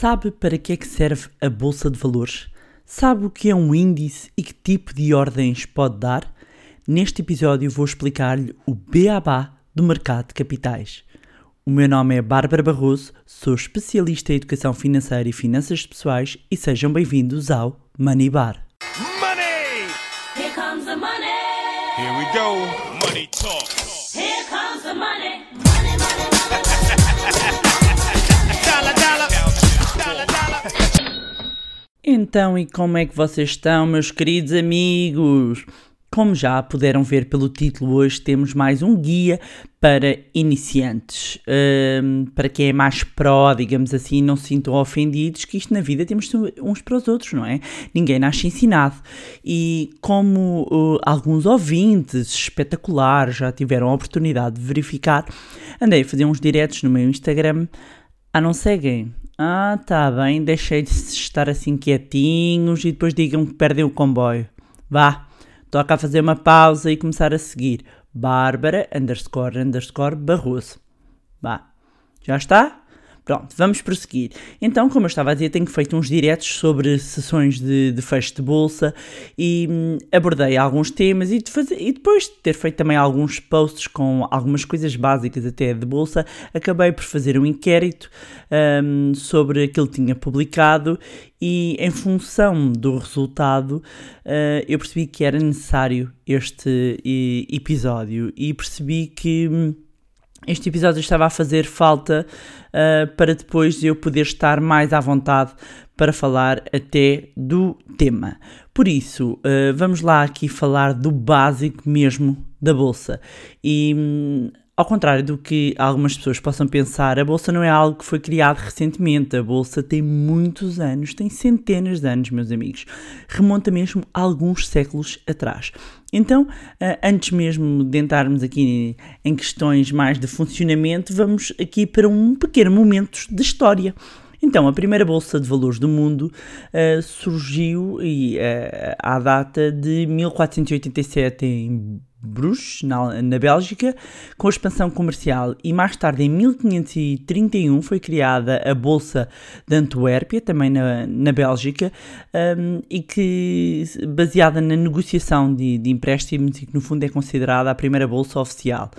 Sabe para que é que serve a Bolsa de Valores? Sabe o que é um índice e que tipo de ordens pode dar? Neste episódio vou explicar-lhe o beabá do mercado de capitais. O meu nome é Bárbara Barroso, sou especialista em educação financeira e finanças pessoais e sejam bem-vindos ao Money Bar. Money! Here comes the money. Here we go. Money talk. Here comes the money. Então, e como é que vocês estão, meus queridos amigos? Como já puderam ver pelo título, hoje temos mais um guia para iniciantes. Ahm, para quem é mais pró, digamos assim, não se sintam ofendidos, que isto na vida temos uns para os outros, não é? Ninguém nasce ensinado. E como uh, alguns ouvintes espetaculares já tiveram a oportunidade de verificar, andei a fazer uns diretos no meu Instagram. Ah, não seguem? Ah, tá bem, deixei de estar assim quietinhos e depois digam que perdem o comboio. Vá, toca a fazer uma pausa e começar a seguir. Bárbara underscore underscore Barroso. Vá, já está? Pronto, vamos prosseguir. Então, como eu estava a dizer, tenho feito uns diretos sobre sessões de, de fecho de bolsa e hum, abordei alguns temas e, de fazer, e depois de ter feito também alguns posts com algumas coisas básicas até de bolsa, acabei por fazer um inquérito hum, sobre aquilo que tinha publicado e em função do resultado uh, eu percebi que era necessário este episódio e percebi que hum, este episódio estava a fazer falta uh, para depois eu poder estar mais à vontade para falar até do tema. Por isso, uh, vamos lá aqui falar do básico mesmo da bolsa. E hum, ao contrário do que algumas pessoas possam pensar, a bolsa não é algo que foi criado recentemente. A bolsa tem muitos anos, tem centenas de anos, meus amigos. Remonta mesmo a alguns séculos atrás. Então, ah, antes mesmo de entrarmos aqui em questões mais de funcionamento, vamos aqui para um pequeno momento de história. Então, a primeira Bolsa de Valores do mundo uh, surgiu e, uh, à data de 1487 em Bruges, na, na Bélgica, com a expansão comercial e mais tarde, em 1531, foi criada a Bolsa de Antuérpia, também na, na Bélgica, um, e que, baseada na negociação de, de empréstimos e que, no fundo, é considerada a primeira Bolsa oficial.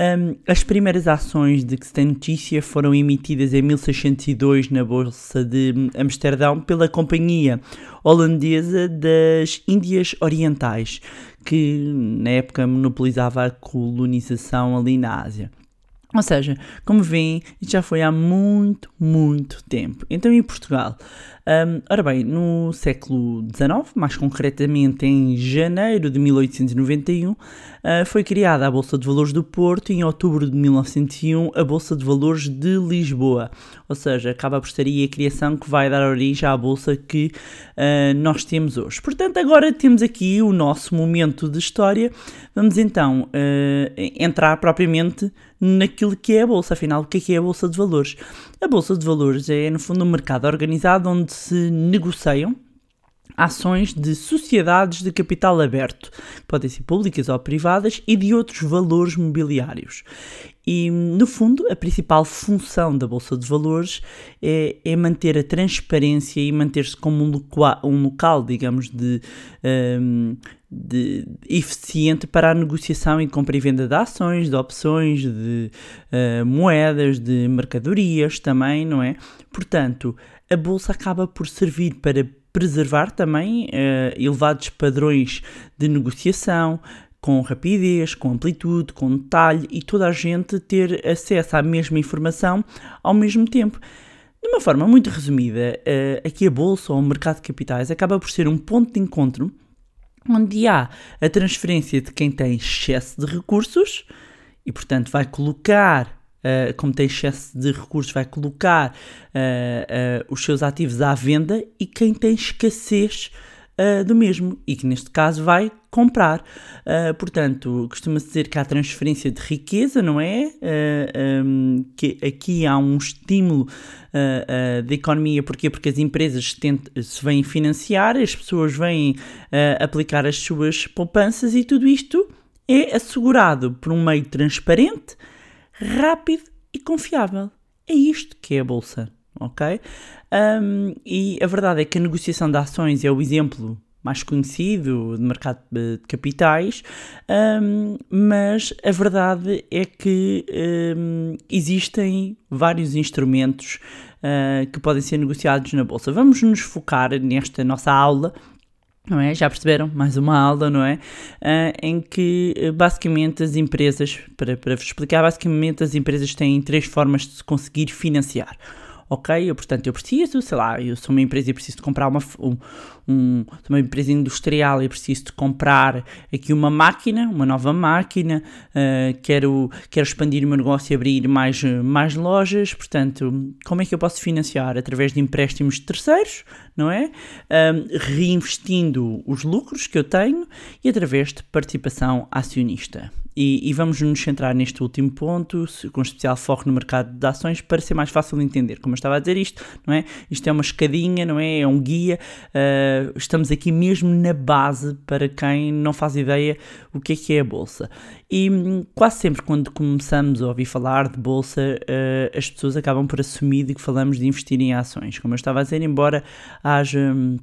Um, as primeiras ações de que se tem notícia foram emitidas em 1602 na Bolsa de Amsterdão pela Companhia Holandesa das Índias Orientais, que na época monopolizava a colonização ali na Ásia. Ou seja, como veem, isto já foi há muito, muito tempo. Então, em Portugal, um, ora bem, no século XIX, mais concretamente em janeiro de 1891, uh, foi criada a Bolsa de Valores do Porto e em outubro de 1901 a Bolsa de Valores de Lisboa. Ou seja, acaba por ser aí a criação que vai dar origem à Bolsa que uh, nós temos hoje. Portanto, agora temos aqui o nosso momento de história. Vamos então uh, entrar propriamente naquilo que é a Bolsa. Afinal, o que é, que é a Bolsa de Valores? A Bolsa de Valores é, no fundo, um mercado organizado onde se negociam ações de sociedades de capital aberto, podem ser públicas ou privadas, e de outros valores mobiliários. E, no fundo, a principal função da Bolsa de Valores é, é manter a transparência e manter-se como um, loca um, local, digamos, de, um, de, eficiente para a negociação e compra e venda de ações, de opções, de uh, moedas, de mercadorias também, não é? Portanto, a Bolsa acaba por servir para preservar também uh, elevados padrões de negociação, com rapidez, com amplitude, com detalhe e toda a gente ter acesso à mesma informação ao mesmo tempo. De uma forma muito resumida, uh, aqui a Bolsa ou o mercado de capitais acaba por ser um ponto de encontro onde há a transferência de quem tem excesso de recursos e, portanto, vai colocar Uh, como tem excesso de recursos, vai colocar uh, uh, os seus ativos à venda e quem tem escassez do mesmo. E que neste caso vai comprar. portanto, costuma-se dizer que há transferência de riqueza, não é? Um, que aqui há um estímulo da economia, porquê? Porque as empresas se vêm financiar, as pessoas vêm aplicar as suas poupanças e tudo isto é assegurado por um meio transparente rápido e confiável. É isto que é a bolsa, ok? Um, e a verdade é que a negociação de ações é o exemplo mais conhecido de mercado de capitais, um, mas a verdade é que um, existem vários instrumentos uh, que podem ser negociados na Bolsa. Vamos nos focar nesta nossa aula não é? Já perceberam? Mais uma aula, não é? Uh, em que uh, basicamente as empresas, para, para vos explicar, basicamente as empresas têm três formas de se conseguir financiar ok, eu, portanto, eu preciso, sei lá, eu sou uma empresa e preciso de comprar uma, um, um, sou uma empresa industrial e preciso de comprar aqui uma máquina, uma nova máquina, uh, quero, quero expandir o meu negócio e abrir mais, mais lojas, portanto, como é que eu posso financiar? Através de empréstimos de terceiros, não é? Um, reinvestindo os lucros que eu tenho e através de participação acionista. E, e, vamos nos centrar neste último ponto, com especial foco no mercado de ações, para ser mais fácil de entender. Como eu estava a dizer isto, não é? Isto é uma escadinha, não é? É um guia. Uh, estamos aqui mesmo na base para quem não faz ideia o que é que é a bolsa. E hum, quase sempre quando começamos a ouvir falar de bolsa, uh, as pessoas acabam por assumir que falamos de investir em ações. Como eu estava a dizer, embora haja. Hum,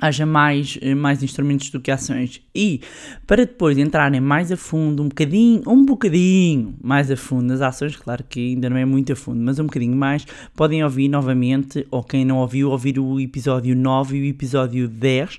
haja mais, eh, mais instrumentos do que ações. E para depois entrarem mais a fundo, um bocadinho, um bocadinho mais a fundo nas ações, claro que ainda não é muito a fundo, mas um bocadinho mais, podem ouvir novamente, ou quem não ouviu, ouvir o episódio 9 e o episódio 10,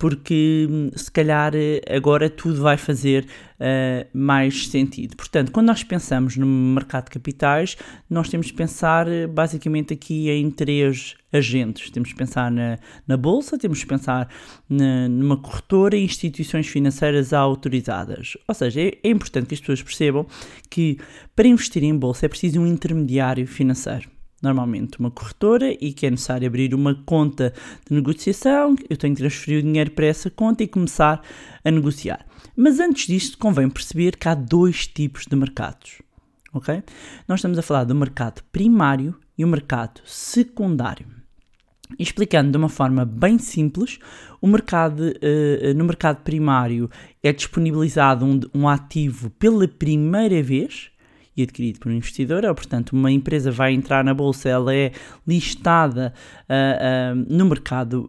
porque hum, se calhar eh, agora tudo vai fazer uh, mais sentido. Portanto, quando nós pensamos no mercado de capitais, nós temos de pensar eh, basicamente aqui em três agentes. Temos de pensar na, na bolsa, temos de pensar na, numa corretora e instituições financeiras autorizadas. Ou seja, é, é importante que as pessoas percebam que para investir em bolsa é preciso um intermediário financeiro normalmente uma corretora e que é necessário abrir uma conta de negociação, eu tenho que transferir o dinheiro para essa conta e começar a negociar. Mas antes disto, convém perceber que há dois tipos de mercados. ok? Nós estamos a falar do mercado primário e o mercado secundário. Explicando de uma forma bem simples, o mercado, uh, no mercado primário é disponibilizado um, um ativo pela primeira vez e adquirido por um investidor, ou portanto uma empresa vai entrar na bolsa, ela é listada uh, uh, no mercado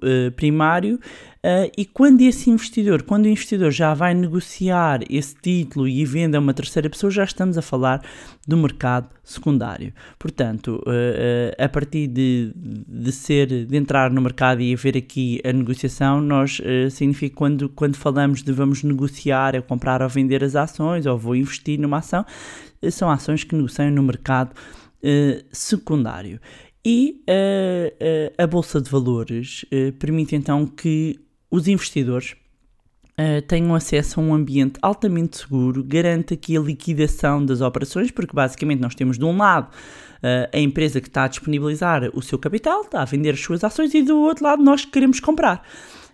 uh, e quando esse investidor, quando o investidor já vai negociar esse título e vende a uma terceira pessoa, já estamos a falar do mercado secundário. Portanto, a partir de, de ser, de entrar no mercado e haver aqui a negociação, nós significa quando, quando falamos de vamos negociar, é comprar ou vender as ações, ou vou investir numa ação, são ações que negociam no mercado uh, secundário. E uh, uh, a Bolsa de Valores permite então que os investidores tenham acesso a um ambiente altamente seguro, garante aqui a liquidação das operações, porque basicamente nós temos de um lado a empresa que está a disponibilizar o seu capital, está a vender as suas ações, e do outro lado nós queremos comprar.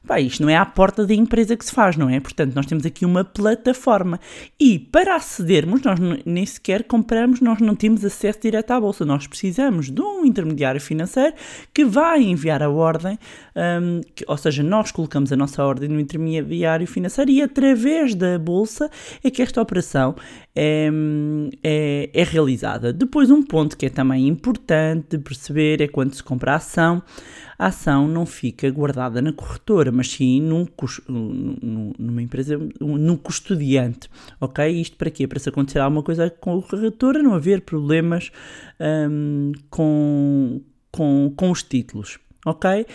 Pá, isto não é à porta da empresa que se faz, não é? Portanto, nós temos aqui uma plataforma e para acedermos, nós nem sequer compramos, nós não temos acesso direto à bolsa. Nós precisamos de um intermediário financeiro que vai enviar a ordem, um, que, ou seja, nós colocamos a nossa ordem no intermediário financeiro e através da bolsa é que esta operação é, é, é realizada. Depois, um ponto que é também importante de perceber é quando se compra a ação a ação não fica guardada na corretora, mas sim num, numa empresa, num custodiante, ok? Isto para quê? Para se acontecer alguma coisa com a corretora, não haver problemas um, com, com, com os títulos ok?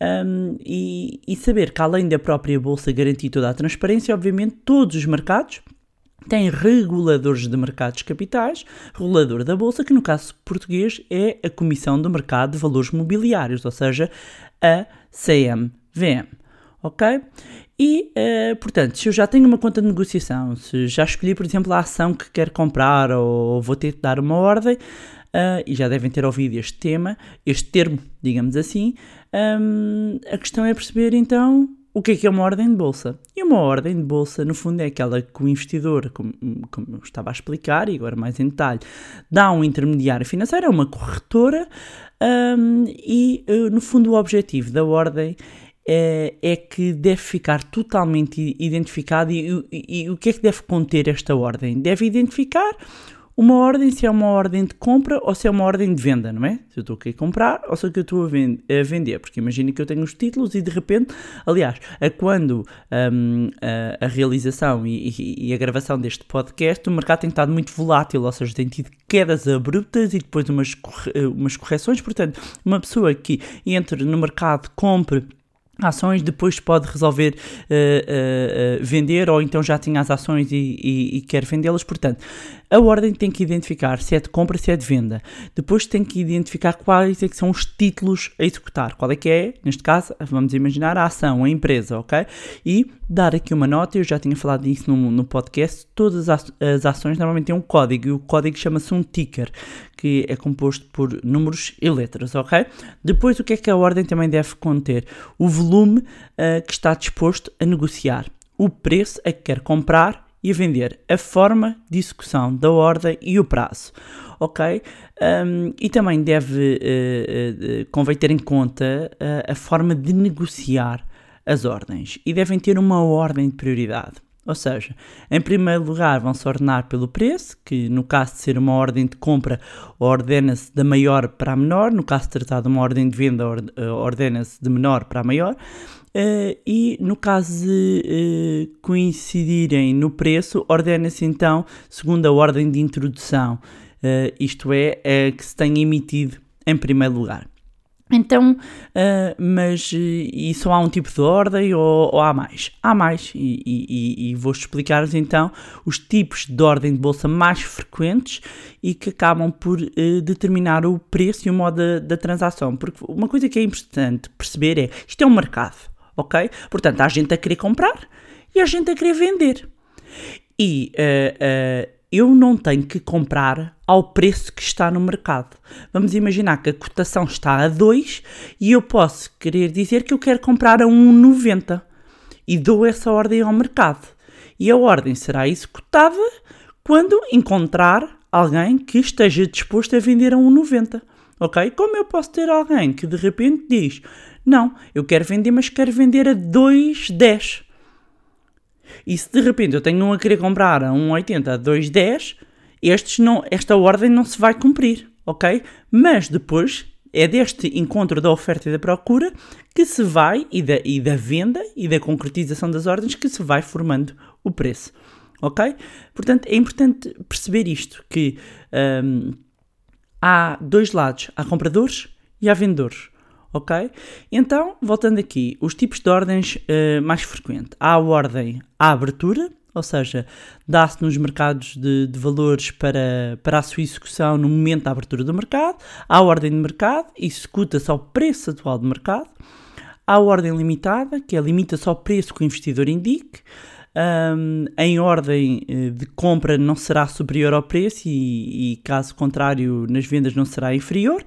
Um, e, e, saber que além da própria bolsa garantir toda a transparência, obviamente todos os mercados tem reguladores de mercados capitais, regulador da Bolsa, que no caso português é a Comissão do Mercado de Valores Mobiliários, ou seja, a CMVM. Ok? E, uh, portanto, se eu já tenho uma conta de negociação, se já escolhi, por exemplo, a ação que quero comprar ou vou ter que dar uma ordem, uh, e já devem ter ouvido este tema, este termo, digamos assim, um, a questão é perceber então o que é que é uma ordem de bolsa? E uma ordem de bolsa, no fundo, é aquela que o investidor, como, como eu estava a explicar, e agora mais em detalhe, dá a um intermediário financeiro, é uma corretora, um, e uh, no fundo o objetivo da ordem é, é, que deve ficar totalmente identificado e, e, e, o que é que deve conter esta ordem? Deve identificar uma ordem se é uma ordem de compra ou se é uma ordem de venda, não é? Se eu estou aqui a comprar ou se que eu estou a, ven- a vender. Porque imagina que eu tenho os títulos e de repente, aliás, a quando hum, a, a realização e, e- e a gravação deste podcast, o mercado tem estado muito volátil, ou seja, tem tido quedas abruptas e depois umas, umas correções. Portanto, uma pessoa que entre no mercado, compre ações, depois pode resolver eh, eh, eh, vender ou então já tinha as ações e, e- e quer vendê-las. Portanto, a ordem tem que identificar se é de compra, se é de venda. Depois tem que identificar quais é que são os títulos a executar. Qual é que é, neste caso, vamos imaginar a ação, a empresa, ok? E dar aqui uma nota, eu já tinha falado disso no, no podcast, todas as, as ações normalmente têm um código e o código chama-se um ticker, que é composto por números e letras, ok? Depois, o que é que a ordem também deve conter? O volume ah, que está disposto a negociar, o preço a que quer comprar e vender, a forma de execução da ordem e o prazo, ok? Um, e também deve, eh, eh, convém ter em conta eh, a forma de negociar as ordens e devem ter uma ordem de prioridade. Ou seja, em primeiro lugar vão-se ordenar pelo preço, que no caso de ser uma ordem de compra, ordena-se da maior para a menor, no caso de tratar de uma ordem de venda, orde- ordena-se de menor para a maior, Eh, e no caso de eh, coincidirem no preço, ordena-se então segundo a ordem de introdução, eh, isto é, a que se tenha emitido em primeiro lugar. Então, mas e só há um tipo de ordem ou, ou há mais? Há mais e, e- e- e vou explicar-vos então os tipos de ordem de bolsa mais frequentes e que acabam por determinar o preço e o modo da, da transação. Porque uma coisa que é importante perceber é isto é um mercado, ok? Portanto, há gente a querer comprar e há gente a querer vender. E eh, eh, eu não tenho que comprar ao preço que está no mercado. Vamos imaginar que a cotação está a 2 e eu posso querer dizer que eu quero comprar a 1,90 e dou essa ordem ao mercado. E a ordem será executada quando encontrar alguém que esteja disposto a vender a 1,90. Ok? Como eu posso ter alguém que de repente diz: Não, eu quero vender, mas quero vender a 2,10. E se de repente eu tenho um a querer comprar a 1,80 a 2,10, estes não, esta ordem não se vai cumprir, ok? Mas depois é deste encontro da oferta e da procura que se vai, e da, e da venda e da concretização das ordens, que se vai formando o preço, ok? Portanto, é importante perceber isto, que hum, há dois lados, há compradores e há vendedores. Ok? Então, voltando aqui, os tipos de ordens eh, mais frequentes. Há a ordem à abertura, ou seja, dá-se nos mercados de, de valores para, para a sua execução no momento da abertura do mercado. Há a ordem de mercado, executa-se ao preço atual do mercado. Há a ordem limitada, que é limita-se ao preço que o investidor indique. Um, em ordem eh, de compra não será superior ao preço e, e, caso contrário, nas vendas não será inferior.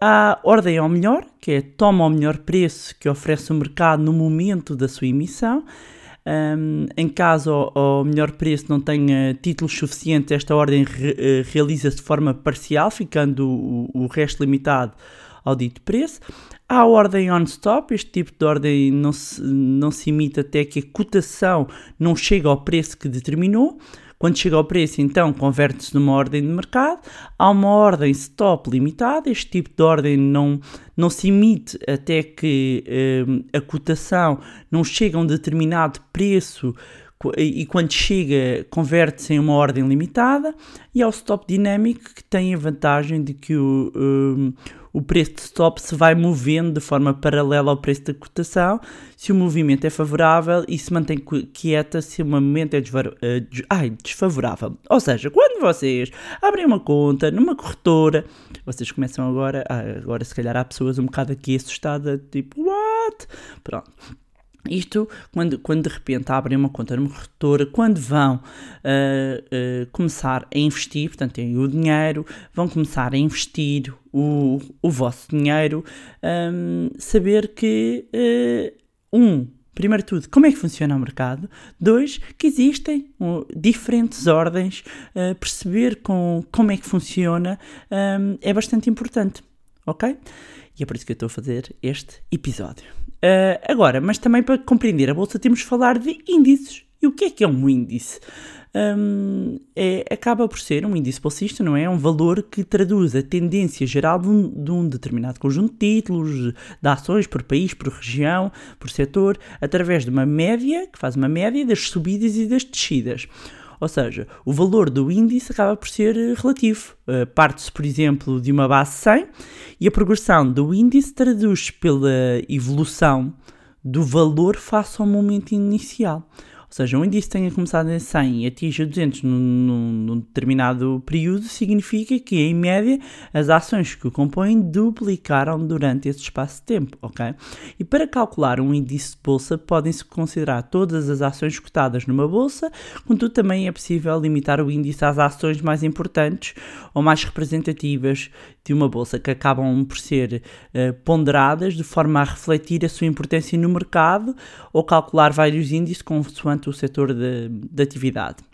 Há ordem ao melhor, que é toma o melhor preço que oferece o mercado no momento da sua emissão. Um, em caso ao melhor preço não tenha títulos suficientes, esta ordem re, eh, realiza-se de forma parcial, ficando o, o resto limitado ao dito preço. Há a ordem on-stop, este tipo de ordem não se, não se imita até que a cotação não chega ao preço que determinou. Quando chega ao preço, então, converte-se numa ordem de mercado. Há uma ordem stop limitada. Este tipo de ordem não, não se emite até que eh, a cotação não chega a um determinado preço e quando chega converte-se em uma ordem limitada. E há o stop dinâmico que tem a vantagem de que o, um, o preço de stop se vai movendo de forma paralela ao preço da cotação, se o movimento é favorável e se mantém quieta se o momento é des, ai, desfavorável. Ou seja, quando vocês abrem uma conta numa corretora, vocês começam agora, ah, agora se calhar há pessoas um bocado aqui assustadas, tipo, what? Pronto. Isto quando, quando de repente abrem uma conta numa corretora, quando vão uh, uh, começar a investir, portanto têm o dinheiro, vão começar a investir o, o vosso dinheiro, um, saber que, uh, um, primeiro de tudo, como é que funciona o mercado, dois, que existem diferentes ordens, perceber com, como é que funciona um, é bastante importante, ok? E é por isso que eu estou a fazer este episódio. Uh, agora, mas também para compreender a bolsa temos de falar de índices. E o que é que é um índice? Hum, é, acaba por ser um índice bolsista, não é? É um valor que traduz a tendência geral de um, de um determinado conjunto de títulos, de ações por país, por região, por setor, através de uma média, que faz uma média das subidas e das descidas. Ou seja, o valor do índice acaba por ser eh, relativo. Uh, Parte-se, por exemplo, de uma base 100 e a progressão do índice traduz pela evolução do valor face ao momento inicial. Ou seja, um índice tenha começado em 100 e atinja 200 num, num, num determinado período, significa que, em média, as ações que o compõem duplicaram durante esse espaço de tempo, ok? E para calcular um índice de bolsa, podem-se considerar todas as ações cotadas numa bolsa, contudo, também é possível limitar o índice às ações mais importantes ou mais representativas de uma bolsa, que acabam por ser uh, ponderadas de forma a refletir a sua importância no mercado ou calcular vários índices consoante o setor de, de atividade.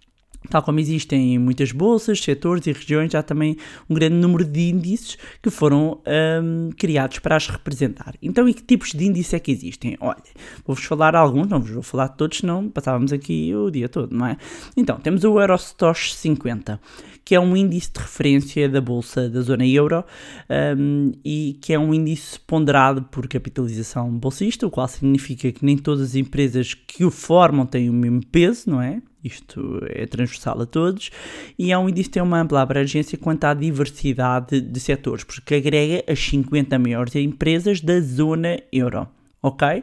Tal como existem muitas bolsas, setores e regiões, há também um grande número de índices que foram um, criados para as representar. Então, e que tipos de índices é que existem? Olha, vou-vos falar alguns, não vos vou falar de todos, senão passávamos aqui o dia todo, não é? Então, temos o Eurostoxx 50, que é um índice de referência da bolsa da zona euro um, e que é um índice ponderado por capitalização bolsista, o qual significa que nem todas as empresas que o formam têm o mesmo peso, não é? Isto é transversal a todos e é um índice que tem uma ampla abrangência quanto à diversidade de setores, porque agrega as 50 maiores empresas da zona euro. Ok?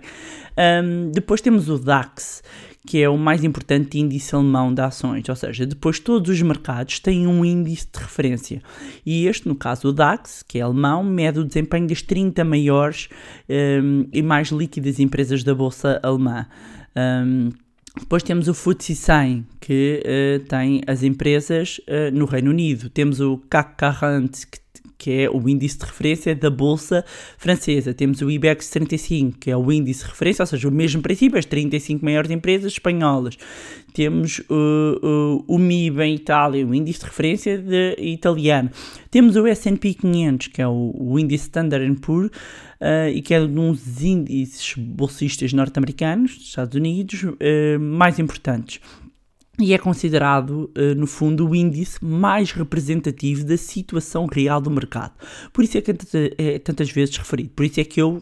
Um, depois temos o DAX, que é o mais importante índice alemão de ações, ou seja, depois todos os mercados têm um índice de referência. E este, no caso o DAX, que é alemão, mede o desempenho das 30 maiores um, e mais líquidas empresas da bolsa alemã. Um, depois temos o FTSE 100, que uh, tem as empresas uh, no Reino Unido. Temos o CAC 40, que, que é o índice de referência da Bolsa Francesa. Temos o IBEX 35, que é o índice de referência, ou seja, o mesmo princípio, as 35 maiores empresas espanholas. Temos uh, o MIB em Itália, o índice de referência de, italiano. Temos o S&P 500, que é o, o índice Standard Poor's, uh, e que é um dos índices bolsistas norte-americanos, dos Estados Unidos, uh, mais importantes. E é considerado, uh, no fundo, o índice mais representativo da situação real do mercado. Por isso é que é tantas vezes referido. Por isso é que eu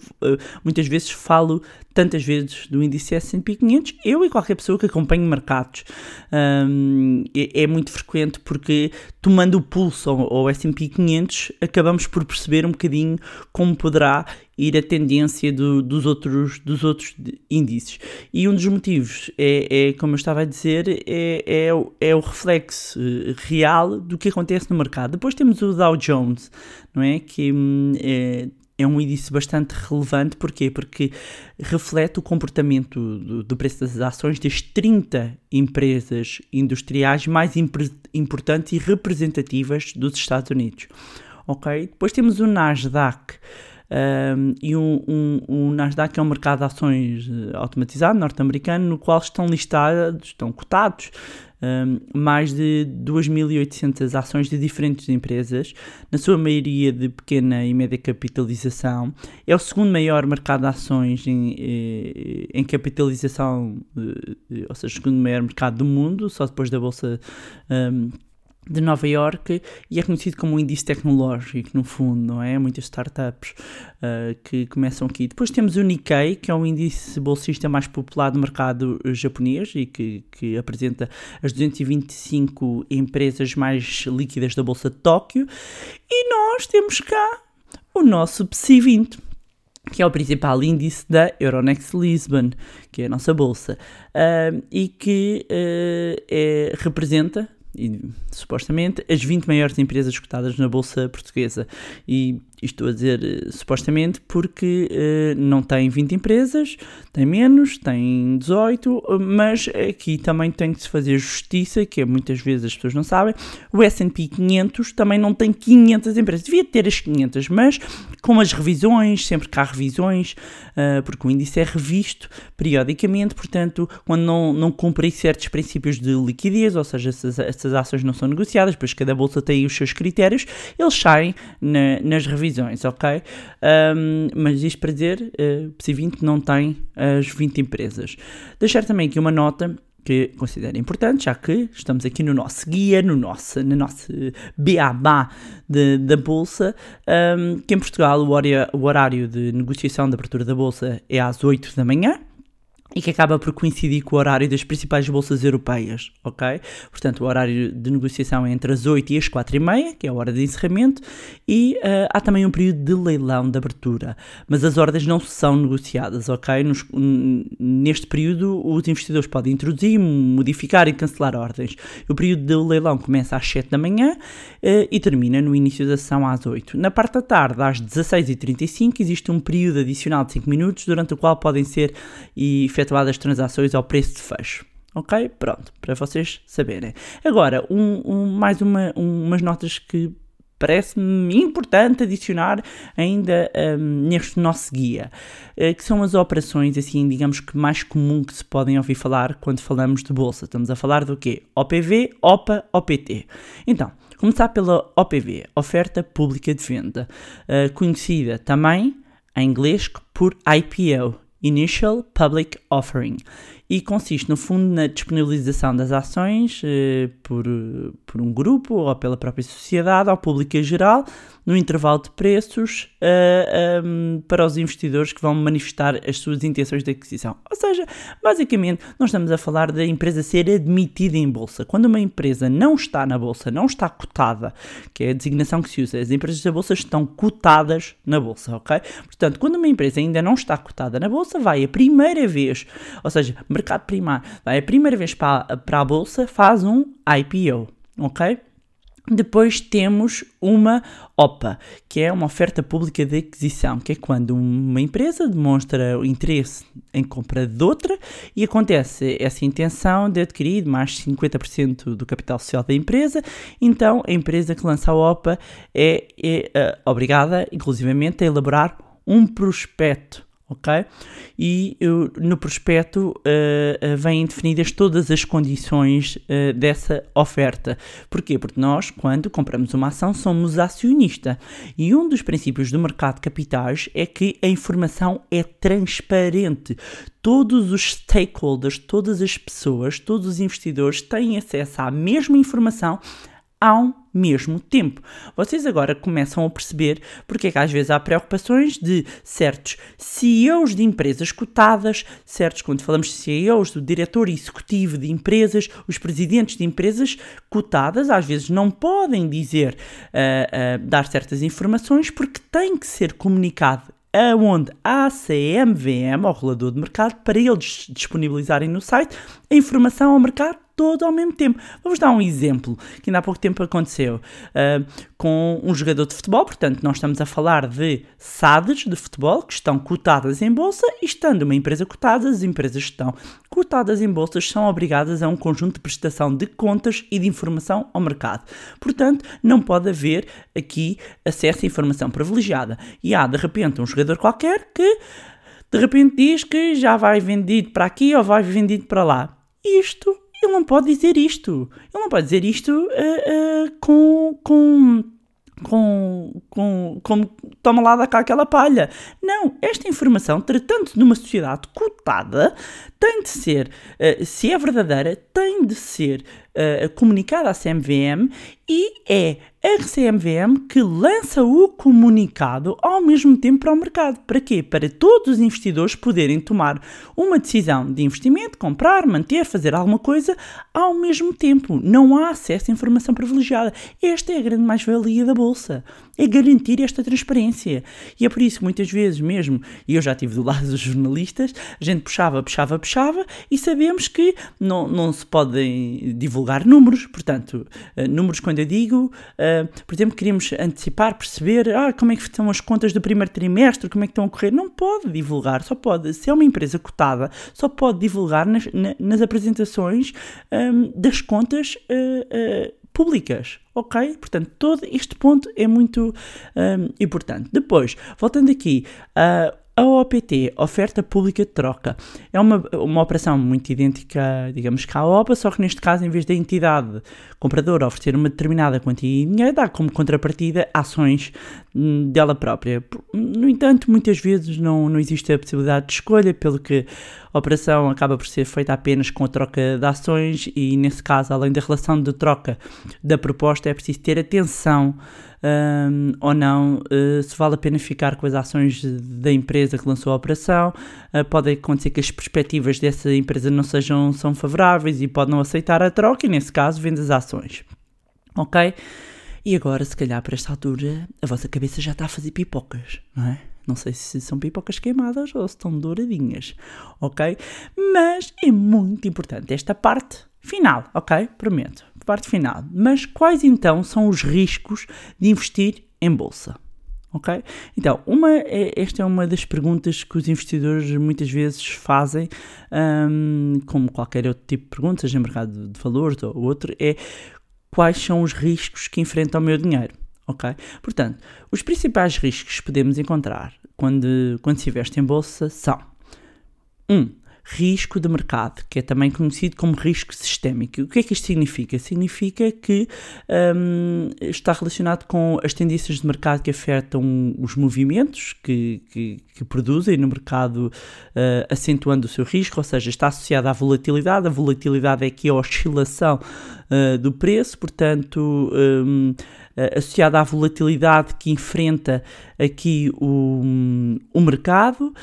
muitas vezes falo tantas vezes do índice S&P 500, eu e qualquer pessoa que acompanhe mercados. Um, é, é, muito frequente porque, tomando o pulso ao S&P 500, acabamos por perceber um bocadinho como poderá ir a tendência do, dos, outros, dos outros índices. E um dos motivos é, é como eu estava a dizer, é, é, é, o reflexo eh, real do que acontece no mercado. Depois temos o Dow Jones, não é? Que hum, é, é um índice bastante relevante, porquê? Porque reflete o comportamento do, do preço das ações das 30 empresas industriais mais importantes e representativas dos Estados Unidos. Ok? Depois temos o Nasdaq. Um, e o um, um, Nasdaq é um mercado de ações eh, automatizado norte-americano no qual estão listados, estão cotados mais de 2.800 ações de diferentes empresas, na sua maioria de pequena e média capitalização. É o segundo maior mercado de ações em, eh, em capitalização, ou seja, o segundo maior mercado do mundo, só depois da Bolsa. De Nova York e é conhecido como um índice tecnológico, no fundo, não é? Muitas startups uh, que começam aqui. Depois temos o Nikkei, que é um índice bolsista mais popular do mercado japonês e que, que apresenta as 225 empresas mais líquidas da Bolsa de Tóquio. E nós temos cá o nosso PSI 20 que é o principal índice da Euronext Lisbon, que é a nossa bolsa, uh, e que uh, é, representa supostamente as 20 maiores empresas cotadas na Bolsa Portuguesa. E estou a dizer uh, supostamente porque uh, não tem 20 empresas, tem menos, tem 18, mas aqui também tem que se fazer justiça, que é, muitas vezes as pessoas não sabem. O S&P 500 também não tem 500 empresas, devia ter as 500, mas com as revisões, sempre que há revisões, uh, porque o índice é revisto periodicamente, portanto, quando não, não cumpre certos princípios de liquidez, ou seja, essas, essas ações não são negociadas, pois cada bolsa tem os seus critérios, eles saem na, nas revisões ok? Um, mas isto para dizer, uh, PSI 20 não tem as 20 empresas. Deixar também aqui uma nota que considero importante, já que estamos aqui no nosso guia, no nosso, na nossa beabá da Bolsa, um, que em Portugal o horário, o horário de negociação de abertura da Bolsa é às 8 da manhã, e que acaba por coincidir com o horário das principais bolsas europeias, ok? Portanto, o horário de negociação é entre as 8 e as 4 e meia, que é a hora de encerramento, e eh, há também um período de leilão de abertura, mas as ordens não são negociadas, ok? Nos- neste período, os investidores podem introduzir, modificar e cancelar ordens. O período de leilão começa às 7 da manhã eh, e termina no início da sessão às 8. Na parte da tarde, às 16h35, existe um período adicional de 5 minutos, durante o qual podem ser e efetuadas transações ao preço de fecho. Ok? Pronto, para vocês saberem. Agora, um, um- mais uma, um- umas notas que parece-me importante adicionar ainda hum, neste nosso guia, eh, que são as operações, assim, digamos que mais comum que se podem ouvir falar quando falamos de bolsa. Estamos a falar do quê? OPV, OPA, OPT. Então, começar pela OPV, Oferta Pública de Venda, eh, conhecida também em inglês por IPO, Initial Public Offering, e consiste no fundo na disponibilização das ações eh, por, por um grupo ou pela própria sociedade ao público em geral, no intervalo de preços eh, ehm, para os investidores que vão manifestar as suas intenções de aquisição. Ou seja, basicamente, nós estamos a falar da empresa ser admitida em bolsa. Quando uma empresa não está na bolsa, não está cotada, que é a designação que se usa, as empresas da bolsa estão cotadas na bolsa, ok? Portanto, quando uma empresa ainda não está cotada na bolsa, vai a primeira vez, ou seja, mercado primário, vai a primeira vez para, a- para a bolsa, faz um IPO, ok? Depois temos uma OPA, que é uma oferta pública de aquisição, que é quando uma empresa demonstra o interesse em compra de outra e acontece essa intenção de adquirir mais de 50% do capital social da empresa, então a empresa que lança a OPA é, é, eh, obrigada, inclusivamente, a elaborar um prospecto ok? E no prospecto eh, vêm definidas todas as condições eh, dessa oferta. Porquê? Porque nós, quando compramos uma ação, somos acionista. E um dos princípios do mercado de capitais é que a informação é transparente. Todos os stakeholders, todas as pessoas, todos os investidores têm acesso à mesma informação ao mesmo tempo. Vocês agora começam a perceber porque é que às vezes há preocupações de certos CEOs de empresas cotadas, certos, quando falamos de CEOs, do diretor executivo de empresas, os presidentes de empresas cotadas, às vezes não podem dizer, ah, ah, dar certas informações porque tem que ser comunicado aonde a CMVM, ao regulador de mercado, para eles disponibilizarem no site a informação ao mercado todo ao mesmo tempo. Vamos dar um exemplo que ainda há pouco tempo aconteceu ah, com um jogador de futebol, portanto, nós estamos a falar de SADs de futebol que estão cotadas em bolsa e estando uma empresa cotada, as empresas que estão cotadas em bolsas são obrigadas a um conjunto de prestação de contas e de informação ao mercado. Portanto, não pode haver aqui acesso a informação privilegiada. E há, de repente, um jogador qualquer que de repente diz que já vai vendido para aqui ou vai vendido para lá. Isto, ele não pode dizer isto. Ele não pode dizer isto ah, ah, com, com, com, com, como toma lá da cá aquela palha. Não, esta informação, tratando-se de uma sociedade cotada, tem de ser, ah, se é verdadeira, tem de ser ah, comunicada à CMVM e é a CMVM que lança o comunicado ao mesmo tempo para o mercado. Para quê? Para todos os investidores poderem tomar uma decisão de investimento, comprar, manter, fazer alguma coisa ao mesmo tempo. Não há acesso a informação privilegiada. Esta é a grande mais-valia da Bolsa. É garantir esta transparência. E é por isso que muitas vezes mesmo, e eu já estive do lado dos jornalistas, a gente puxava, puxava, puxava e sabemos que não, não se podem divulgar números. Portanto, eh, números quando eu digo, eh, por exemplo, queríamos antecipar, perceber ah, como é que estão as contas do primeiro trimestre, como é que estão a correr. Não pode divulgar, só pode, se é uma empresa cotada, só pode divulgar nas, na- nas apresentações hum, das contas eh, públicas, ok? Portanto, todo este ponto é muito hum, importante. Depois, voltando aqui, a A OPT, Oferta Pública de Troca, é uma, uma operação muito idêntica, digamos, que à OPA, só que neste caso, em vez da entidade compradora oferecer uma determinada quantia de dinheiro, dá como contrapartida ações hum, dela própria. No entanto, muitas vezes não, não existe a possibilidade de escolha, pelo que a operação acaba por ser feita apenas com a troca de ações e, nesse caso, além da relação de troca da proposta, é preciso ter atenção um, ou não, uh, se vale a pena ficar com as ações da empresa que lançou a operação. Uh, pode acontecer que as perspectivas dessa empresa não sejam são favoráveis e pode não aceitar a troca e, nesse caso, vende as ações. Ok? E agora, se calhar, para esta altura, a vossa cabeça já está a fazer pipocas, não é? Não sei se são pipocas queimadas ou se estão douradinhas, ok? Mas é muito importante esta parte final, ok? Prometo. Parte final. Mas quais então são os riscos de investir em bolsa? Ok? Então, uma, é, esta é uma das perguntas que os investidores muitas vezes fazem, um, como qualquer outro tipo de pergunta, seja mercado de valores ou outro, é quais são os riscos que enfrenta o meu dinheiro? Ok? Portanto, os principais riscos que podemos encontrar quando, quando se investe em bolsa são 1. Um, risco de mercado, que é também conhecido como risco sistémico. O que é que isto significa? Significa que um, está relacionado com as tendências de mercado que afetam os movimentos que, que, que produzem no mercado, uh, acentuando o seu risco, ou seja, está associado à volatilidade. A volatilidade é aqui a oscilação uh, do preço, portanto. Um, associada à volatilidade que enfrenta aqui o, o mercado.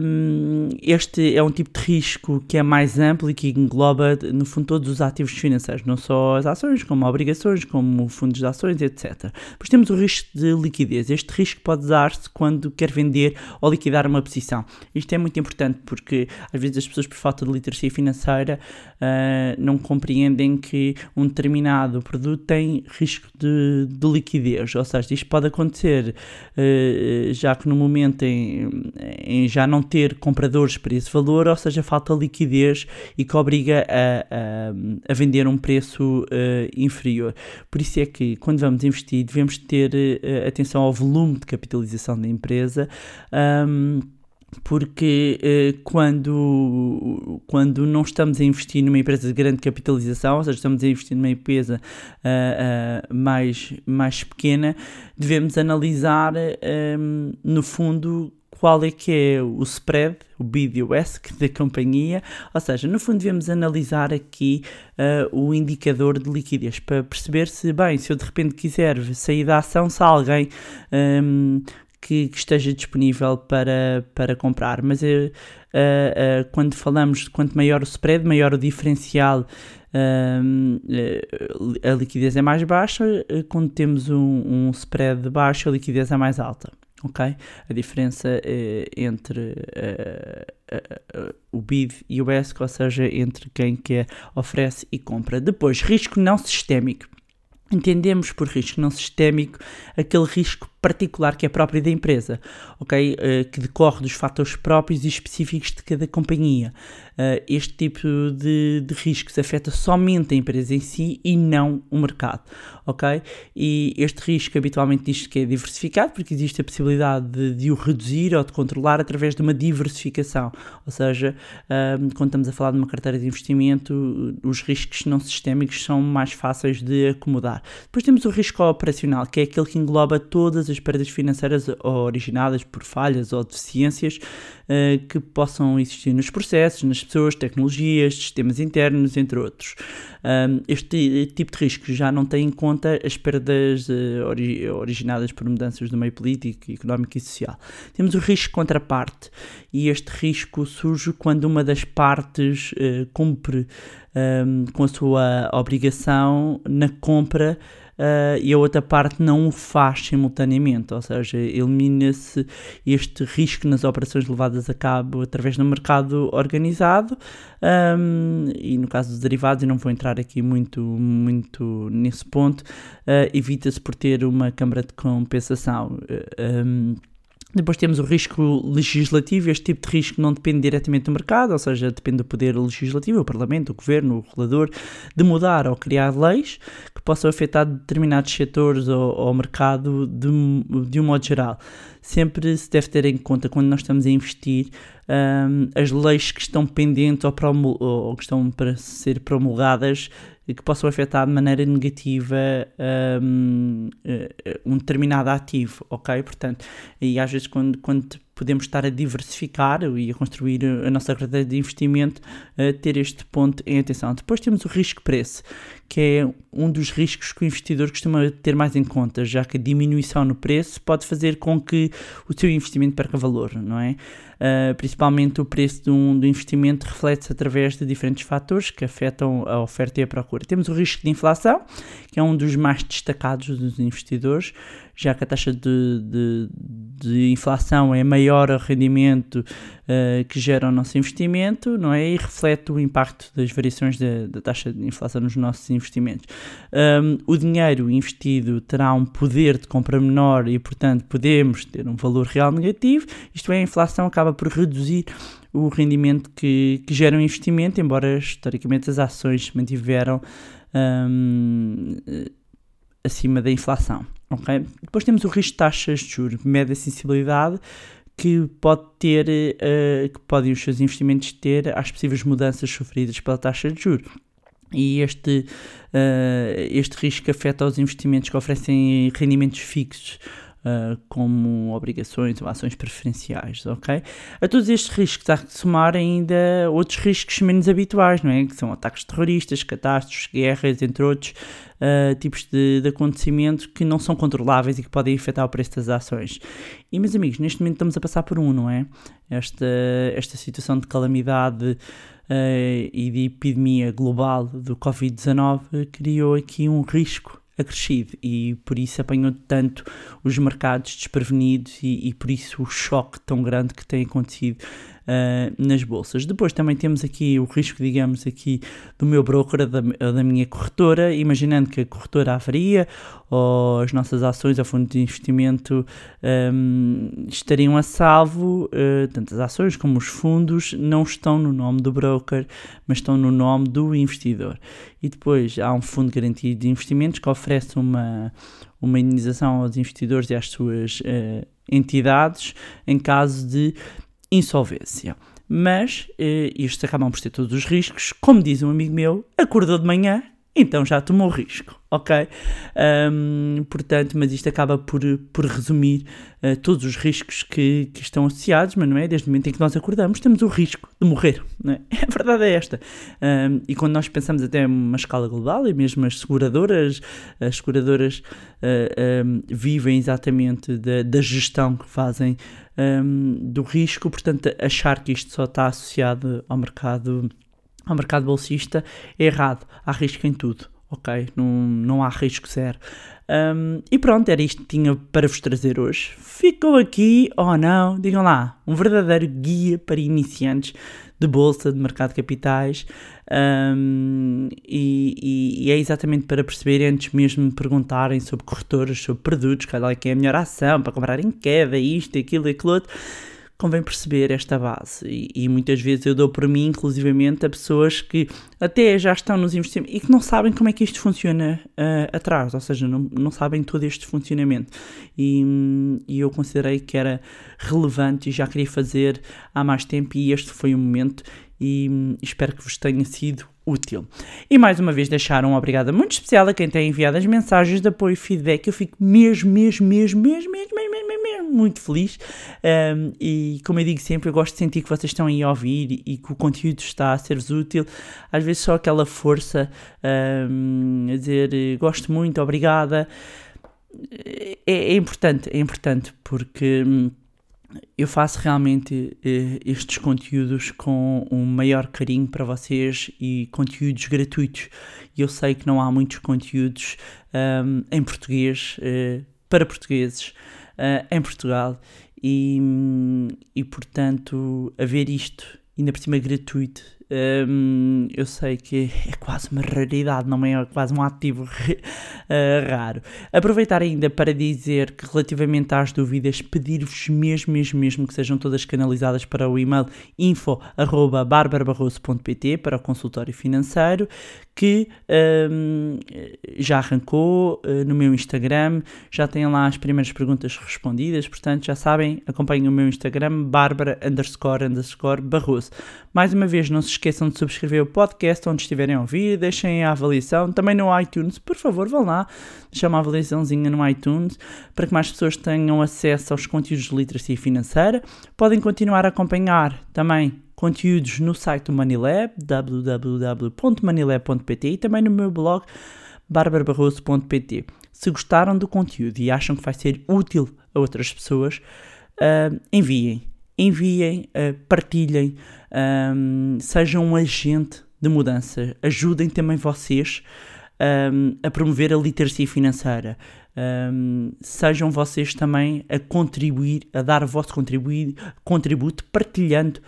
Um, este é um tipo de risco que é mais amplo e que engloba, no fundo, todos os ativos financeiros, não só as ações, como obrigações, como fundos de ações, etc. Depois temos o risco de liquidez. Este risco pode dar-se quando quer vender ou liquidar uma posição. Isto é muito importante porque, às vezes, as pessoas, por falta de literacia financeira, uh, não compreendem que um determinado produto tem risco de, de liquidez. Ou seja, isto pode acontecer uh, já que no momento em, em já não ter compradores para esse valor, ou seja, falta liquidez e que obriga a, a, a vender um preço uh, inferior. Por isso é que quando vamos investir devemos ter uh, atenção ao volume de capitalização da empresa. Um, porque eh, quando, quando não estamos a investir numa empresa de grande capitalização, ou seja, estamos a investir numa empresa uh, uh, mais, mais pequena, devemos analisar, um, no fundo, qual é que é o spread, o bid e o ask da companhia, ou seja, no fundo devemos analisar aqui uh, o indicador de liquidez para perceber se, bem, se eu de repente quiser sair da ação, se alguém um, que, que, esteja disponível para, para comprar. Mas uh, uh, quando falamos, quanto maior o spread, maior o diferencial a liquidez é mais baixa, quando temos um, um spread baixo, a liquidez é mais alta ok? A diferença entre uh, uh, uh, o bid e o ESC, ou seja, entre quem quer oferece e compra. Depois, risco não sistémico. Entendemos por risco não sistémico aquele risco particular que é próprio da empresa, ok? Uh, que decorre dos fatores próprios e específicos de cada companhia. Uh, este tipo de, de riscos afeta somente a empresa em si e não o mercado, ok? E este risco habitualmente diz que é diversificado porque existe a possibilidade de, de o reduzir ou de controlar através de uma diversificação, ou seja, uh, quando estamos a falar de uma carteira de investimento, os riscos não sistémicos são mais fáceis de acomodar. Depois temos o risco operacional, que é aquele que engloba todas as perdas financeiras originadas por falhas ou deficiências uh, que possam existir nos processos, nas pessoas, tecnologias, sistemas internos, entre outros. Um, este tipo de risco já não tem em conta as perdas uh, ori originadas por mudanças do meio político, económico e social. Temos o risco contraparte e este risco surge quando uma das partes uh, cumpre um, com a sua obrigação na compra uh, e a outra parte não o faz simultaneamente, ou seja, elimina-se este risco nas operações levadas a cabo através do mercado organizado um, e no caso dos derivados, eu não vou entrar aqui muito, muito nesse ponto, uh, evita-se por ter uma câmara de compensação. Um, depois temos o risco legislativo. Este tipo de risco não depende diretamente do mercado, ou seja, depende do poder legislativo, o Parlamento, o Governo, o regulador, de mudar ou criar leis que possam afetar determinados setores ou, ou mercado de, de um modo geral. sempre se deve ter em conta quando nós estamos a investir um, as leis que estão pendentes ou, ou que estão para ser promulgadas que possam afetar de maneira negativa um, eh, um determinado ativo, ok? Portanto, e às vezes quando, quando podemos estar a diversificar e a construir a nossa carteira de investimento, eh, ter este ponto em atenção. Depois temos o risco-preço, que é um dos riscos que o investidor costuma ter mais em conta, já que a diminuição no preço pode fazer com que o seu investimento perca valor, não é? Uh, principalmente o preço de um, do investimento reflete-se através de diferentes fatores que afetam a oferta e a procura. Temos o risco de inflação, que é um dos mais destacados dos investidores, já que a taxa de, de, de inflação é maior ao rendimento uh, que gera o nosso investimento, não é? E reflete o impacto das variações da, da taxa de inflação nos nossos investimentos. Um, o dinheiro investido terá um poder de compra menor e, portanto, podemos ter um valor real negativo, isto é, a inflação acaba por reduzir o rendimento que, que gera um investimento, embora historicamente as ações mantiveram um, acima da inflação. Okay? Depois temos o risco de taxas de juros, média sensibilidade, que pode ter, uh, que podem os seus investimentos ter às possíveis mudanças sofridas pela taxa de juros. E este, uh, este risco afeta os investimentos que oferecem rendimentos fixos, Uh, como obrigações ou ações preferenciais, ok? A todos estes riscos há que somar ainda outros riscos menos habituais, não é? Que são ataques terroristas, catástrofes, guerras, entre outros uh, tipos de, de acontecimentos que não são controláveis e que podem afetar o preço das ações. E, meus amigos, neste momento estamos a passar por um, não é? Esta, esta situação de calamidade uh, e de epidemia global do Covid-19 criou aqui um risco acrescido. E por isso apanhou tanto os mercados desprevenidos e, e por isso o choque tão grande que tem acontecido uh, nas bolsas. Depois também temos aqui o risco, digamos, aqui do meu broker, da, da minha corretora, imaginando que a corretora avaria ou as nossas ações ao fundo de investimento um, estariam a salvo, uh, tanto as ações como os fundos não estão no nome do broker, mas estão no nome do investidor. E depois há um fundo garantido de investimentos que oferece uma, uma indenização aos investidores e às suas uh, entidades em caso de insolvência. Mas eh, estes acabam por ter todos os riscos. Como diz um amigo meu, acordou de manhã, então já tomou risco, ok? Um, portanto, mas isto acaba por, por resumir uh, todos os riscos que, que, estão associados, mas não é? Desde o momento em que nós acordamos, temos o risco de morrer, não é? A verdade é esta. Um, e quando nós pensamos até uma escala global, e mesmo as seguradoras, as seguradoras uh, um, vivem exatamente da, da gestão que fazem do risco, portanto, achar que isto só está associado ao mercado ao mercado bolsista é errado. Há risco em tudo, ok? Não, não há risco zero. Um, e pronto, era isto que tinha para vos trazer hoje. Ficou aqui, ou oh não, digam lá, um verdadeiro guia para iniciantes de bolsa, de mercado de capitais. Um, e, e, e, é exatamente para perceber, antes mesmo de perguntarem sobre corretoras, sobre produtos, qual é que é a melhor ação para comprar em queda, isto, aquilo, aquilo outro convém perceber esta base e, e, muitas vezes eu dou por mim, inclusivamente, a pessoas que até já estão nos investimentos e que não sabem como é que isto funciona uh, atrás, ou seja, não, não sabem todo este funcionamento. E, e, eu considerei que era relevante e já queria fazer há mais tempo e este foi o momento e espero que vos tenha sido útil. E mais uma vez deixar um obrigado muito especial a quem tem enviado as mensagens de apoio e feedback. Eu fico mesmo, mesmo, mesmo, mesmo, mesmo, mesmo, mesmo, mesmo muito feliz. Um, e como eu digo sempre, eu gosto de sentir que vocês estão aí a ouvir e, que o conteúdo está a ser-vos útil. Às vezes só aquela força um, a dizer gosto muito, obrigada. É, é importante, é importante porque eu faço realmente uh, estes conteúdos com um maior carinho para vocês e conteúdos gratuitos. Eu sei que não há muitos conteúdos um, em português uh, para portugueses uh, em Portugal e, e, portanto, haver isto ainda por cima gratuito hum, eu sei que é quase uma raridade, não é quase um ativo eh, raro. Aproveitar ainda para dizer que relativamente às dúvidas, pedir-vos mesmo, mesmo, mesmo que sejam todas canalizadas para o e-mail info.barbarabarroso.pt para o consultório financeiro, que hum, já arrancou eh, no meu Instagram, já têm lá as primeiras perguntas respondidas, portanto já sabem, acompanhem o meu Instagram, bárbara underscore underscore barroso. Mais uma vez, não se esqueçam de subscrever o podcast onde estiverem a ouvir, deixem a avaliação, também no iTunes, por favor, vão lá, deixem uma avaliaçãozinha no iTunes, para que mais pessoas tenham acesso aos conteúdos de literacia financeira. Podem continuar a acompanhar também conteúdos no site do Manilab, www.manilab.pt e também no meu blog barbarabarroso.pt. Se gostaram do conteúdo e acham que vai ser útil a outras pessoas, uh, enviem. Enviem, uh, partilhem, um, sejam um agente de mudança. Ajudem também vocês um, a promover a literacia financeira. Um, sejam vocês também a contribuir, a dar o vosso contribuir, contributo partilhando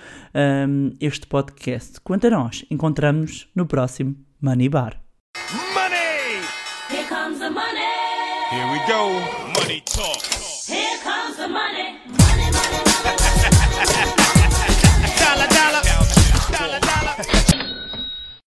um, este podcast. Quanto a nós, encontramos-nos no próximo Money Bar. Money! Here comes the money. Here we go. Money talk. Here comes the money.